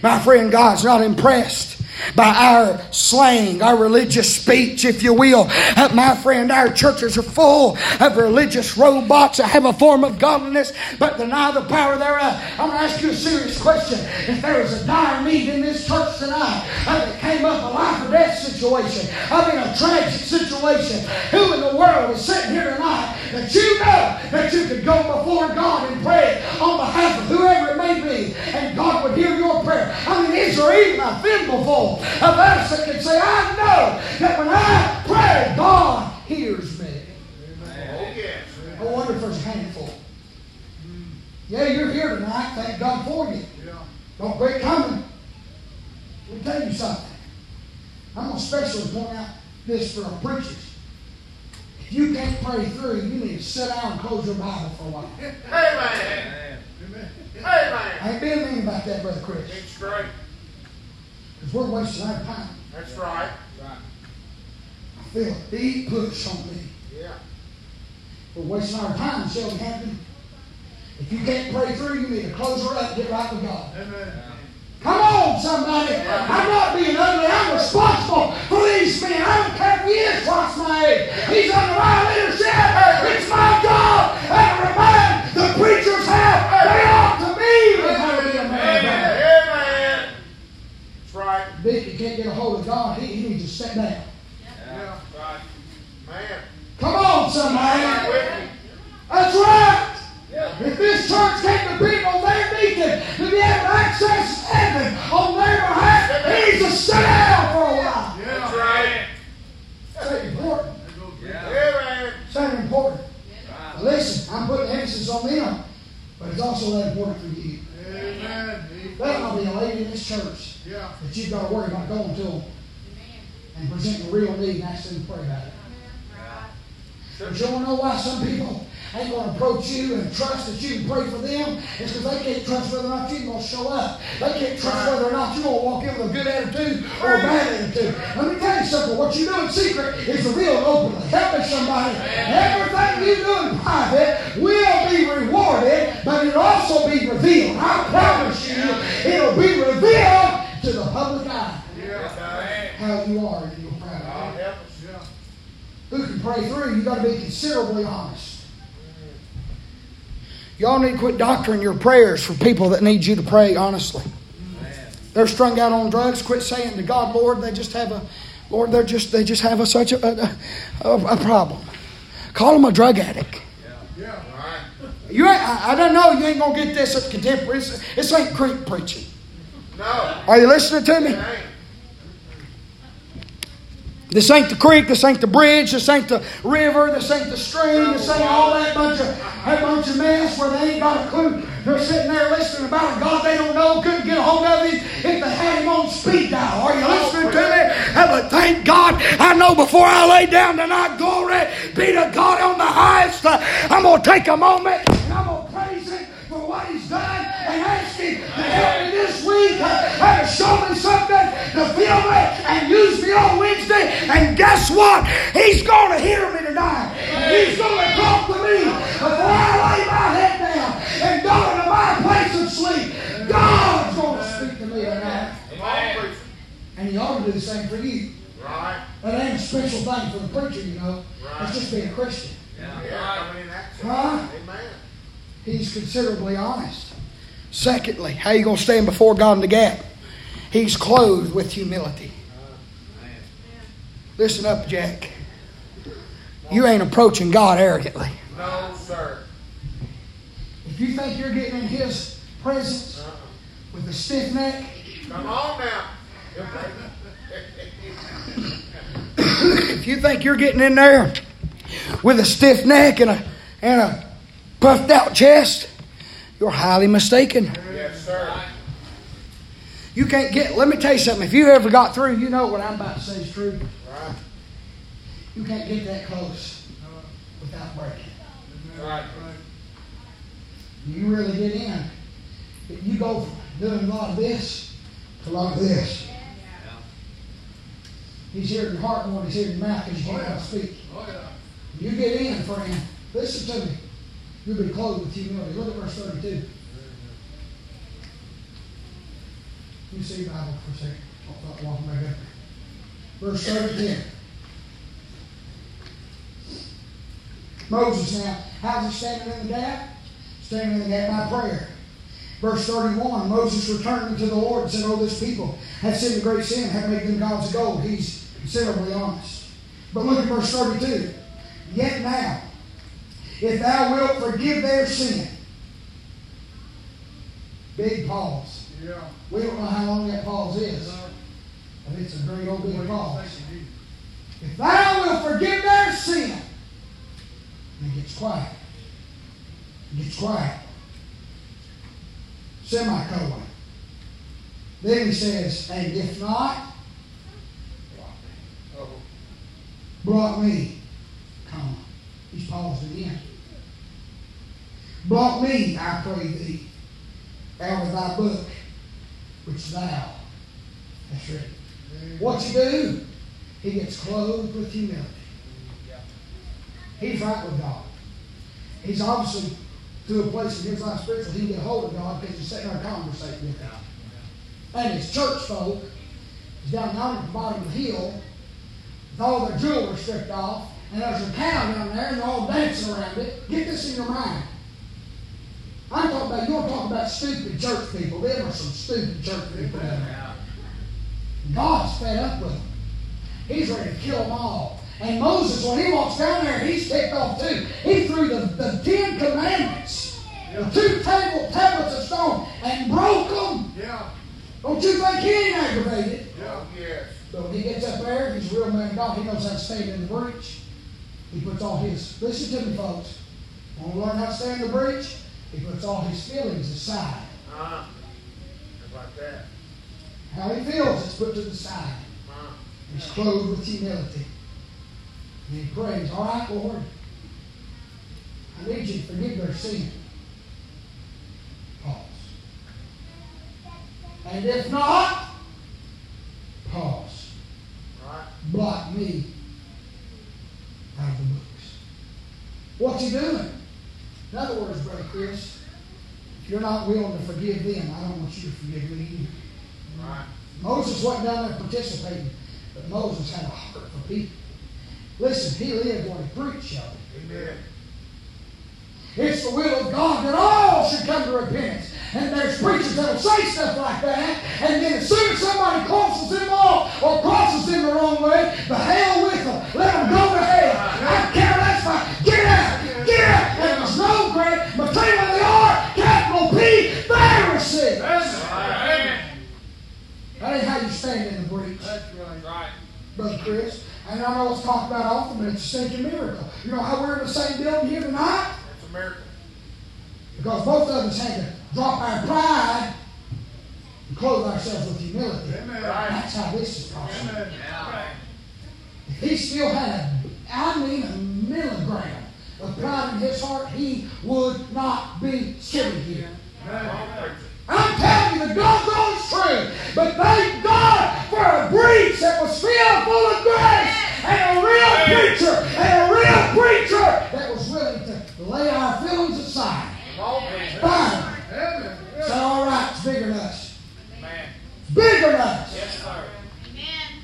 My friend, God's not impressed by our slang, our religious speech, if you will. Uh, my friend, our churches are full of religious robots that have a form of godliness but deny the power thereof. I'm going to ask you a serious question. If there was a dire need in this church tonight uh, that came up a life or death situation, I mean a tragic situation, who in the world is sitting here tonight that you know that you could go before God and pray on behalf of whoever it may be and God would hear your prayer? I mean, is there even a thimbleful of us that can say, I know that when I pray, God hears me? Oh, yes. I wonder if there's a handful. Yeah, you're here tonight. Thank God for you. Yeah. Don't quit coming. Let me tell you something. I'm going to especially point out this for our preachers. If you can't pray through, you need to sit down and close your Bible for a while. Amen. Amen. I ain't being mean about that, Brother Chris. It's straight. Because we're wasting our time. That's right. I feel a big push on me. Yeah. We're wasting our time, Shelby Hampton. If you can't pray through, you need to close her up and get right with God. Amen. Come on, somebody. I'm not being ugly. I'm responsible for these men. I don't care if he is twice my age. He's under my leadership. It's my job. And remind the preachers you can't get a hold of God, he, he needs to sit down. Man. Come on, somebody. That's right. If this church can't people, they're deacon to be able to access heaven on their behalf, he needs to sit down for a while. Yeah. That's right. That's important. Yeah. That's important. Listen, I'm putting emphasis on them, but it's also that important for you. Amen. There might be a lady in this church Yeah. that you've got to worry about going to them and presenting a real need and asking them to pray about it. But you want to know why some people ain't going to approach you and trust that you can pray for them? It's because they can't trust whether or not you're going to show up. They can't trust whether or not you're going to walk in with a good attitude or a bad attitude. Let me tell you something. What you do in secret is revealed openly. Help me, somebody. Everything you do in private will be rewarded, but it'll also be revealed. I promise you, it'll be revealed to the public eye how you are in your private God life help us. Yeah. Who can pray through, you got to be considerably honest. Y'all need to quit doctoring your prayers for people that need you to pray honestly. They're strung out on drugs. Quit saying to God, Lord, they just have a, Lord, they're just they just have a, such a, a, a, problem. Call them a drug addict. Yeah. Right. You ain't, I, I don't know. You ain't gonna get this at contemporary. This, ain't creek preaching. No. Are you listening to me? This ain't the creek, this ain't the bridge, this ain't the river, this ain't the stream, this ain't all that bunch of that bunch of mess where they ain't got a clue. They're sitting there listening about a God they don't know, couldn't get a hold of him if they had him on speed dial. Are you listening to me? But thank God, I know before I lay down tonight, glory be to God on the highest. I'm gonna take a moment and I'm gonna praise him for what he's done and ask him to help me this week uh, and to show me something to feel me and use me on Wednesday. And guess what? He's going to hear me tonight. He's going to talk to me before I lay my head down and go into my place of sleep. God's going to speak to me tonight. Come. And he ought to do the same for you. Right. That ain't a special thing for the preacher, you know. It's just being a Christian. Yeah. Coming in action. Huh? Amen. He's considerably honest. Secondly, how you going to stand before God in the gap? He's clothed with humility. Listen up, Jack. You ain't approaching God arrogantly. No, sir. If you think you're getting in His presence with a stiff neck, Come on now. if you think you're getting in there with a stiff neck and a and a puffed out chest, you're highly mistaken. yes, sir. You can't get. Let me tell you something. If you ever got through, you know what I'm about to say is true. Right. You can't get that close without breaking. Right. You really get in. But you go from doing a lot of this to a lot of this. He's hearing your heart more than he's hearing your mouth because you can't oh, speak. Oh, yeah. You get in, friend. Listen to me. You'll been clothed with humility. Look at verse 32. You see Bible for a second. I'll start walking back up. Verse 32. Moses now, how's he standing in the gap? Standing in the gap by prayer. Verse 31, Moses returned to the Lord and said, Oh, this people have sinned a great sin, have made them gods of gold. He's considerably honest. But look at verse 32. Yet now, if thou wilt forgive their sin, big pause. Yeah. We don't know how long that pause is, but it's a great old big pause. If thou wilt forgive their sin, and it gets quiet. It gets quiet. Semicolon. Then he says, and if not, Oh. brought me, comma. He's paused again. Brought me, I pray thee, out of thy book, which thou hast written. What you do? He gets clothed with humility. He's right with God. He's obviously to a place in his life spiritual, he can get hold of God because he's sitting there conversating with him. And his church folk is down yonder at the bottom of the hill with all their jewelry stripped off, and there's a cow down there, and they're all dancing around it. Get this in your mind. I'm talking about, you're talking about stupid church people. Them are some stupid church people down there. God's fed up with them. He's ready to kill them all. And Moses, when he walks down there, he's ticked off too. He threw the, the Ten Commandments, the two table, tablets of stone and broke them. Yeah. Don't you think he ain't aggravated? Yeah. Yes. But when he gets up there, he's a real man of God. He knows how to stand in the breach. He puts all his, listen to me, folks. Want to learn how to stand in the breach? He puts all his feelings aside. Uh-huh. Like that. How he feels is put to the side. Uh-huh. He's clothed with humility. And he prays, All right, Lord, I need you to forgive their sin. Pause. And if not, pause. Right. Blot me out of the books. What's he doing? In other words, Brother Chris, if you're not willing to forgive them, I don't want you to forgive me either. Right. Moses wasn't down there participating, but Moses had a heart for people. Listen, he lived what he preached, y'all. Amen. It's the will of God that all should come to repentance. And there's preachers that'll say stuff like that, and then as soon as somebody crosses them off or crosses them the wrong way, the hell with them. Let them go Brother Chris. And I know it's talked about often, but it's a stinking miracle. You know how we're in the same building here tonight? It's a miracle. Because both of us had to drop our pride and clothe ourselves with humility. Amen. That's how this is possible. Amen. If he still had, I mean, a milligram of pride in his heart, he would not be sitting here. Amen. I'm telling you, the doggone's true. But thank God for a breach that was filled full of grace and a real preacher and a real preacher that was willing to lay our feelings aside. Come on, please. Fine. Amen. It's all right. It's bigger than us. It's bigger than us. Yes, sir.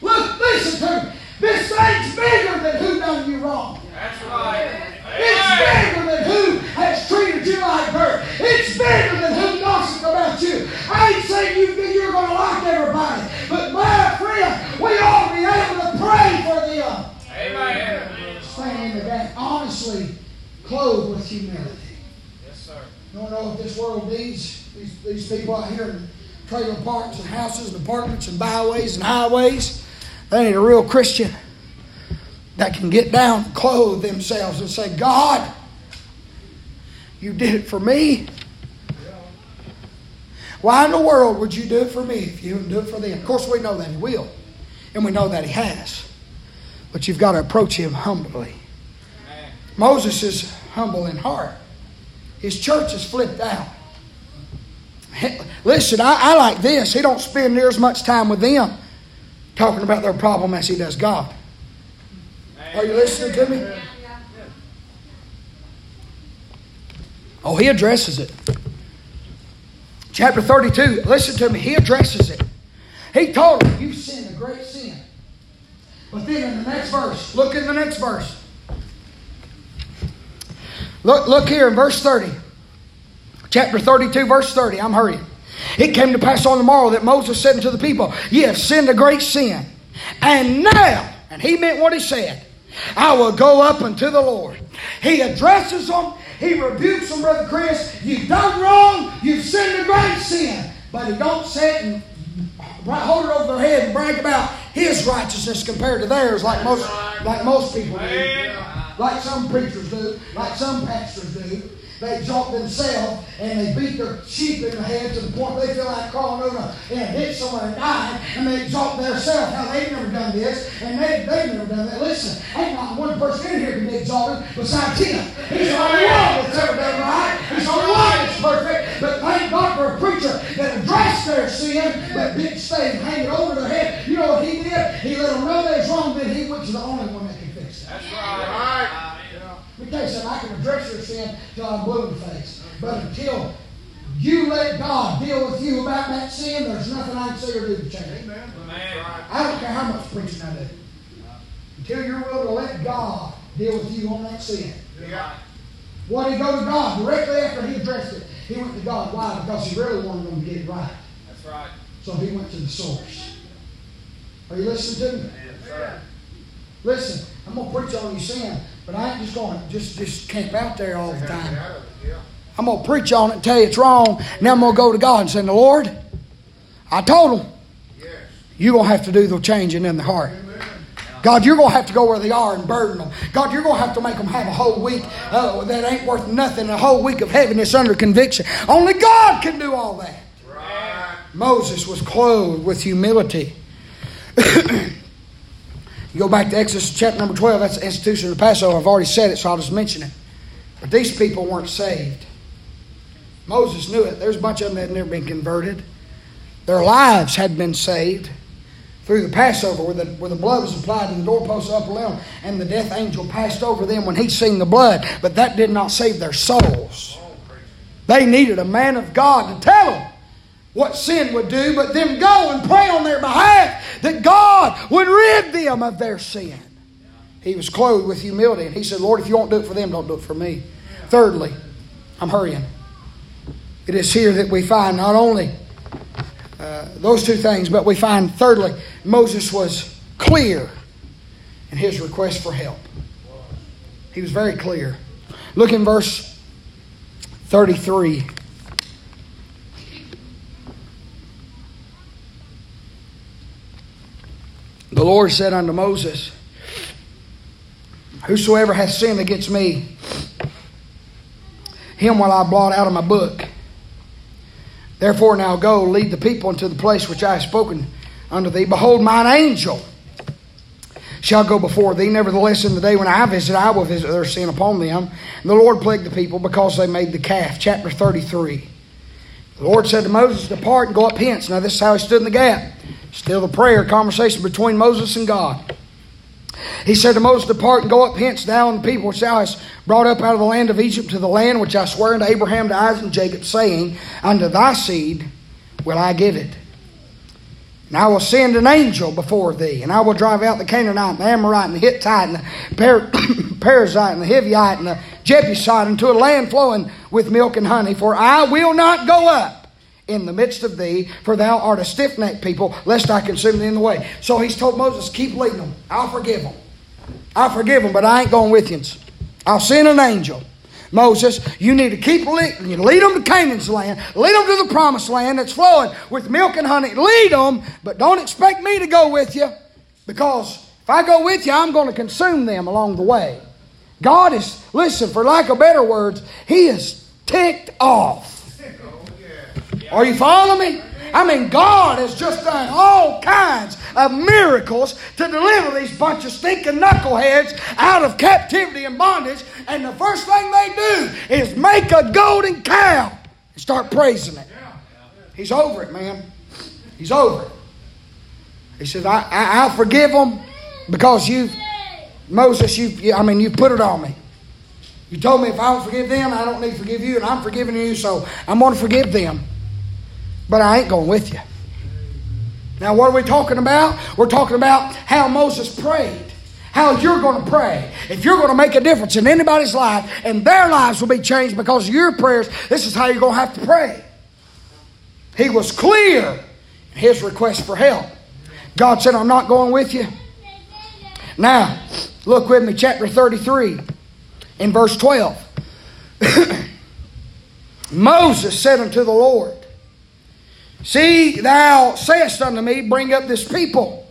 Look, listen to me. This thing's bigger than who done you wrong. That's right. It's bigger than who has treated you like dirt. It's bigger than who gossiped about you. I ain't saying you, think you're going to like everybody, but my friend, we ought to be able to pray for them. Amen. Stand in the gap, honestly, clothed with humility. Yes, sir. You don't know what this world needs? These, these people out here in trailer parks and houses and apartments and byways and highways, they need a real Christian that can get down, clothe themselves, and say, God, you did it for me. Why in the world would you do it for me if you wouldn't do it for them? Of course, we know that He will, and we know that He has. But you've got to approach Him humbly. Moses is humble in heart. His church is flipped out. Listen, I, I like this. He don't spend near as much time with them talking about their problem as he does God. Are you listening to me? Oh, he addresses it. Chapter 32, listen to me. He addresses it. He told him, You sinned a great sin. But then in the next verse, look in the next verse. Look, look here in verse 30. Chapter 32, verse 30. I'm hurrying. It came to pass on the morrow that Moses said unto the people, Ye have sinned a great sin. And now, and he meant what he said, I will go up unto the Lord. He addresses them. He rebukes them, Brother Chris. You've done wrong. You've sinned a great sin. But he don't sit and hold it over their head and brag about his righteousness compared to theirs like most, like most people do like some preachers do, like some pastors do. They exalt themselves and they beat their sheep in the head to the point they feel like crawling over and hit someone and dying, and they exalt themselves how they've never done this and they, they've never done that. Listen, ain't not one person in here can be exalted besides him. He's the only one that's ever done right. He's the only one that's perfect. But thank God for a preacher that addressed their sin that didn't stay and hang it over their head. You know what he did? He let them know they was wrong, then he went to the only one that can fix it. That's right. All right. Right. Let me tell you something, I can address your sin till I'm blue in the face. But until you let God deal with you about that sin, there's nothing I can say or do to change it. Amen. Amen. I don't care how much preaching I do. Until you're willing to let God deal with you on that sin. Yeah. Why did he go to God? Directly after he addressed it, he went to God. Why? Because he really wanted them to get it right. That's right. So he went to the source. Are you listening to me? Yes. Listen, I'm gonna preach on your sin, but I ain't just going to just just camp out there all the time. get out of it, Yeah. I'm going to preach on it and tell you it's wrong. Now I'm going to go to God and say, Lord, I told them, you're going to have to do the changing in the heart. God, you're going to have to go where they are and burden them. God, you're going to have to make them have a whole week uh, that ain't worth nothing, a whole week of heaviness under conviction. Only God can do all that. Moses was clothed with humility. you go back to Exodus chapter number 12, that's the institution of the Passover. I've already said it, so I'll just mention it. But these people weren't saved. Moses knew it. There's a bunch of them that had never been converted. Their lives had been saved through the Passover, where the, where the blood was applied to the doorpost upper limb, and the death angel passed over them when he seen the blood. But that did not save their souls. They needed a man of God to tell them what sin would do, but them go and pray on their behalf that God would rid them of their sin. He was clothed with humility, and he said, Lord, if you won't do it for them, don't do it for me. Thirdly, I'm hurrying. It is here that we find not only uh, those two things, but we find thirdly, Moses was clear in his request for help. He was very clear. Look in verse 33. The Lord said unto Moses, Whosoever hath sinned against me, him will I blot out of my book. Therefore now go, lead the people into the place which I have spoken unto thee. Behold, mine angel shall go before thee. Nevertheless, in the day when I visit, I will visit their sin upon them. And the Lord plagued the people because they made the calf. Chapter 33. The Lord said to Moses, Depart and go up hence. Now, this is how he stood in the gap. Still the prayer, conversation between Moses and God. He said to Moses, Depart and go up hence, thou and the people which thou hast brought up out of the land of Egypt to the land which I swear unto Abraham, to Isaac, and Jacob, saying, Unto thy seed will I give it. And I will send an angel before thee, and I will drive out the Canaanite, and the Amorite, and the Hittite, and the Per- Perizzite, and the Hivite, and the Jebusite into a land flowing with milk and honey. For I will not go up in the midst of thee, for thou art a stiff necked people, lest I consume thee in the way. So he's told Moses, keep leading them. I'll forgive them. I'll forgive them, but I ain't going with you. I'll send an angel. Moses, you need to keep leading. You lead them to Canaan's land. Lead them to the promised land that's flowing with milk and honey. Lead them, but don't expect me to go with you because if I go with you, I'm going to consume them along the way. God is, listen, for lack of better words, He is ticked off. Are you following me? I mean, God has just done all kinds of miracles to deliver these bunch of stinking knuckleheads out of captivity and bondage. And the first thing they do is make a golden cow and start praising it. He's over it, man. He's over it. He says, I, I, I'll forgive them because you've, Moses, you I mean, you put it on me. You told me if I don't forgive them, I don't need to forgive you, and I'm forgiving you, so I'm going to forgive them. But I ain't going with you. Now, what are we talking about? We're talking about how Moses prayed. How you're going to pray. If you're going to make a difference in anybody's life and their lives will be changed because of your prayers, this is how you're going to have to pray. He was clear in his request for help. God said, I'm not going with you. Now, look with me, chapter 33, in verse 12. Moses said unto the Lord, See, thou sayest unto me, Bring up this people.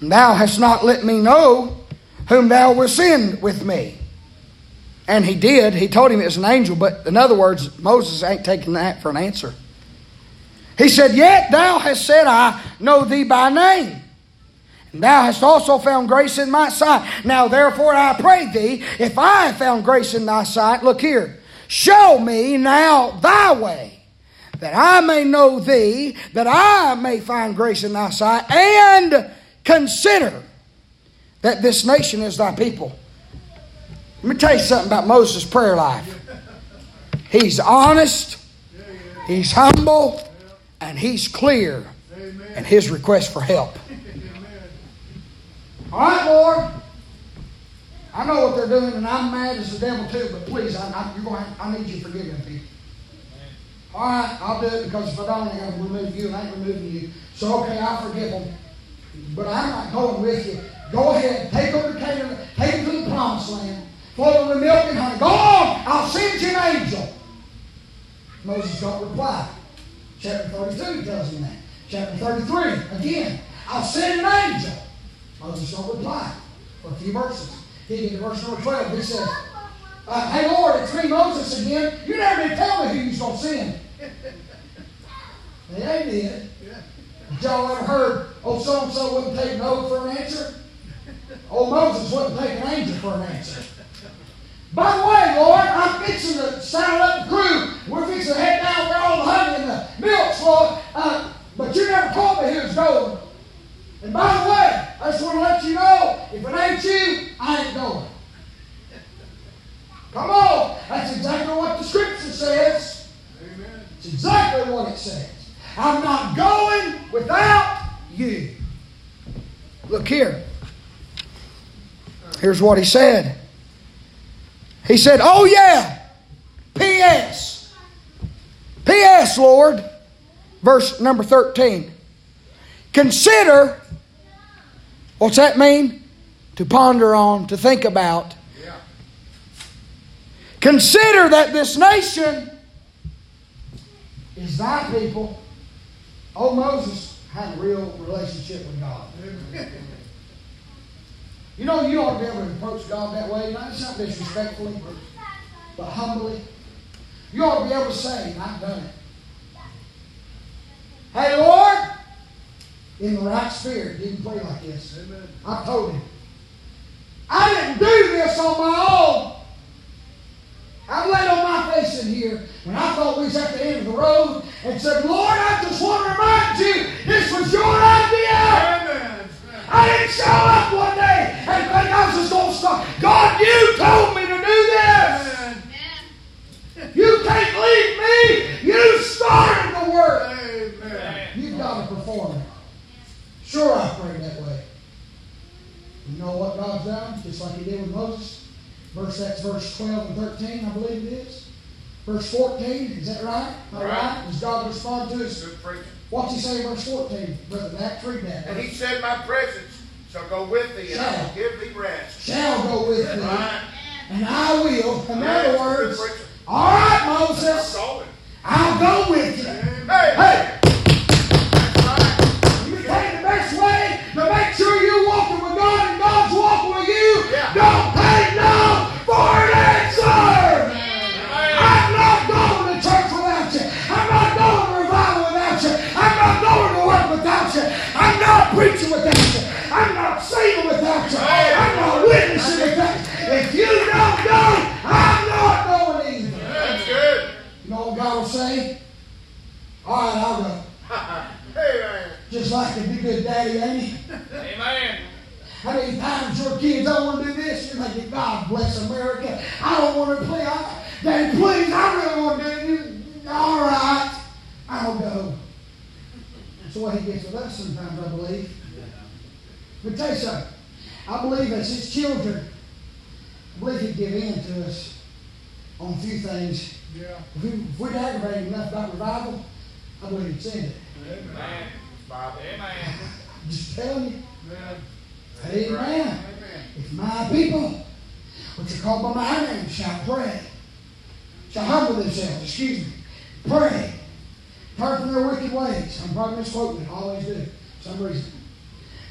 And thou hast not let me know whom thou wilt send with me. And he did. He told him it was an angel, but in other words, Moses ain't taking that for an answer. He said, Yet thou hast said, I know thee by name. And thou hast also found grace in my sight. Now therefore I pray thee, if I have found grace in thy sight, look here, show me now thy way, that I may know thee, that I may find grace in thy sight, and consider that this nation is thy people. Let me tell you something about Moses' prayer life. He's honest, he's humble, and he's clear in his request for help. All right, Lord. I know what they're doing, and I'm mad as the devil too. But please, I, I, you're going I need you to forgive me, people. All right, I'll do it because if I don't, I'm going to remove you, and I ain't removing you. So okay, I'll forgive them. But I'm not going with you. Go ahead, take them to Canaan, take them to the promised land, flow with milk and honey. Go on, I'll send you an angel. Moses don't reply. Chapter 32 tells him that. Chapter 33, again, I'll send an angel. Moses don't reply for a few verses. He get to verse number 12. He says, uh, Hey Lord, it's me, Moses again. You never did tell me who you're going to send. They ain't did. Did y'all ever heard, oh, so and so wouldn't take no for an answer? Old Moses wouldn't take an angel for an answer. By the way, Lord, I'm fixing to saddle up the crew. We're fixing to head down where all the honey and the milk's Lord. Uh, but you never told me who's going. And by the way, I just want to let you know, if it ain't you, I ain't going. Come on. That's exactly what the scripture says. Amen. It's exactly what it says. I'm not going without you. Look here. Here's what he said. He said, Oh, yeah. P.S. P.S., Lord. Verse number 13. Consider, what's that mean? To ponder on, to think about. Yeah. Consider that this nation is thy people. Oh, Moses had a real relationship with God. You know, you ought to be able to approach God that way, not just not disrespectfully, but humbly. You ought to be able to say, I've done it. Hey, Lord, in the right spirit, didn't pray like this. Amen. I told him, I didn't do this on my own. I laid on my face in here when I thought we was at the end of the road and said, Lord, I just want to remind you, this was your idea. Amen. I didn't show up one day and think I was just going to stop. God, you told me to do this. Amen. You can't leave me. You started the work. Amen. You've got to perform it. Sure, I prayed that way. You know what God's done? Just like He did with Moses. Verse that's verse 12 and 13, I believe it is. Verse 14, is that right? I right? Right. Does God respond to us? Good preaching. What's He say in verse 14? Brother Matt, read that. And he said, My presence shall go with thee, and I will give thee rest. Shall go with thee. Right. and I will. In other words, all right, Moses. I'll go with you. Hey, Hey, Just like a big good daddy, ain't he? Amen. How many times your kids don't want to do this? You're like, God bless America. I don't want to play. I, Daddy, please, I really want to do it. All right, I'll go. That's the way he gets with us sometimes, I believe. But tell you something. I believe as his children, I believe he'd give in to us on a few things. Yeah. If, we, if we'd aggravated enough about revival, I believe he'd send it. Amen. Bible. Amen. Just telling you. Amen. Amen. Amen. If my people, which are called by my name, shall pray, shall humble themselves, excuse me, pray, turn from their wicked ways. I'm probably misquoting it, always do, for some reason.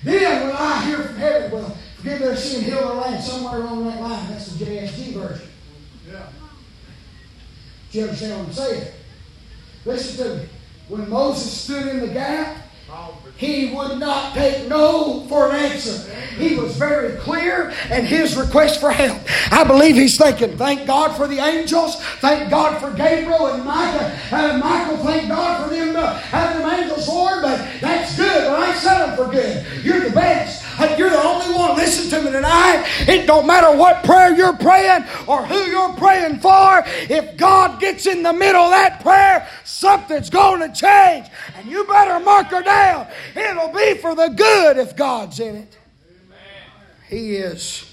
Then will I hear from heaven, will forgive their sin, heal their land, somewhere along that line. That's the JSG version. Yeah. Do you understand what I'm saying? Listen to me. When Moses stood in the gap, he would not take no for an answer. He was very clear in his request for help. I believe he's thinking, thank God for the angels, thank God for Gabriel and Micah. And Michael, thank God for them uh, having them angels, Lord, but that's good, but I ain't them for good. You're the best. You're the only one. Listen to me tonight. It don't matter what prayer you're praying or who you're praying for. If God gets in the middle of that prayer, something's going to change. And you better mark her down. It'll be for the good if God's in it. He is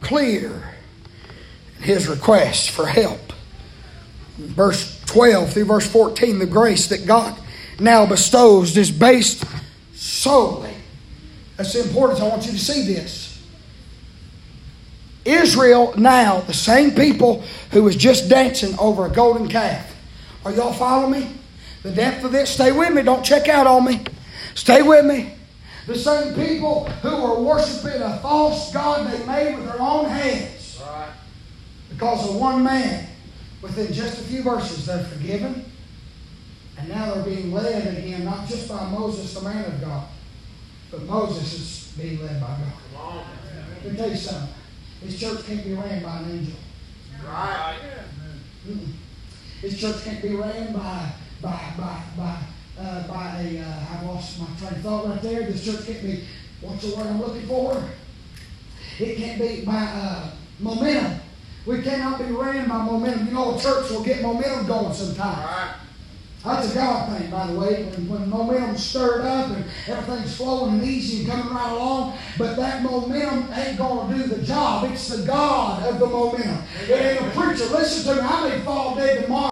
clear in his request for help. Verse 12 through verse 14, the grace that God now bestows is based solely that's the importance. I want you to see this. Israel now, the same people who was just dancing over a golden calf, Are y'all following me? The depth of this. Stay with me. Don't check out on me. Stay with me. The same people who were worshiping a false God they made with their own hands. Right. Because of one man, within just a few verses, they're forgiven. And now they're being led again, not just by Moses, the man of God, but Moses is being led by God. Let me tell you something. This church can't be ran by an angel. Right. Mm-mm. This church can't be ran by by by by uh, by a. Uh, I lost my train of thought right there. This church can't be. What's the word I'm looking for? It can't be by uh, momentum. We cannot be ran by momentum. You know, a church will get momentum going sometimes. Right. That's a God thing, by the way, when, when momentum's stirred up and everything's flowing and easy and coming right along, but that momentum ain't going to do the job. It's the God of the momentum. It ain't a preacher. Listen to me, I may fall dead tomorrow.